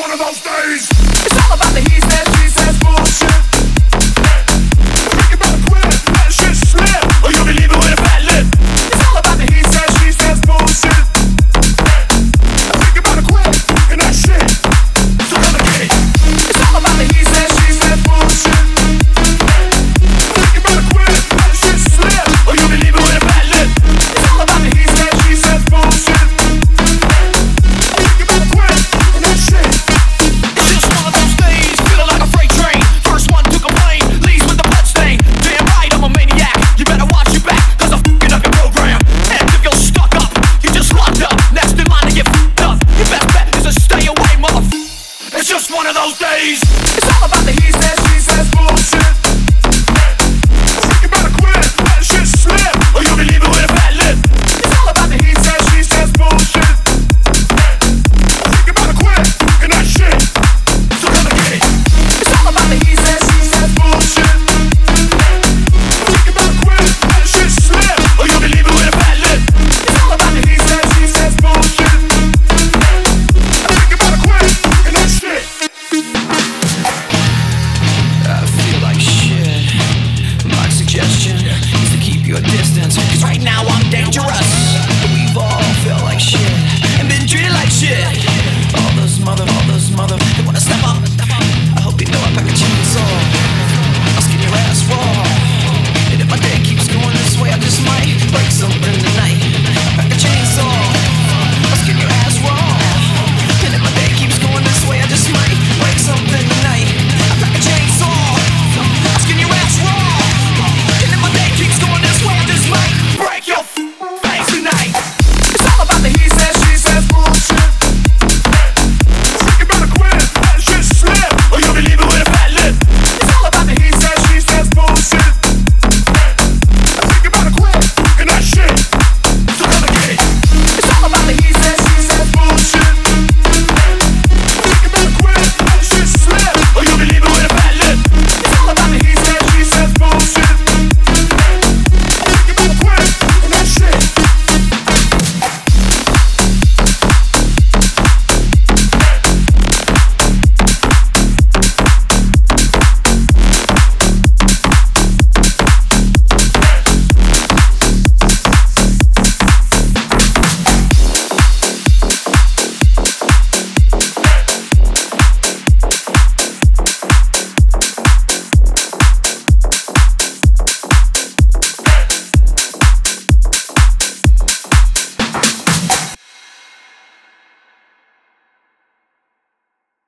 one of those days. You better quit, let shit slip, or you'll be leaving with a your distance. Cause right now I'm dangerous. We've all felt like shit and been treated like shit.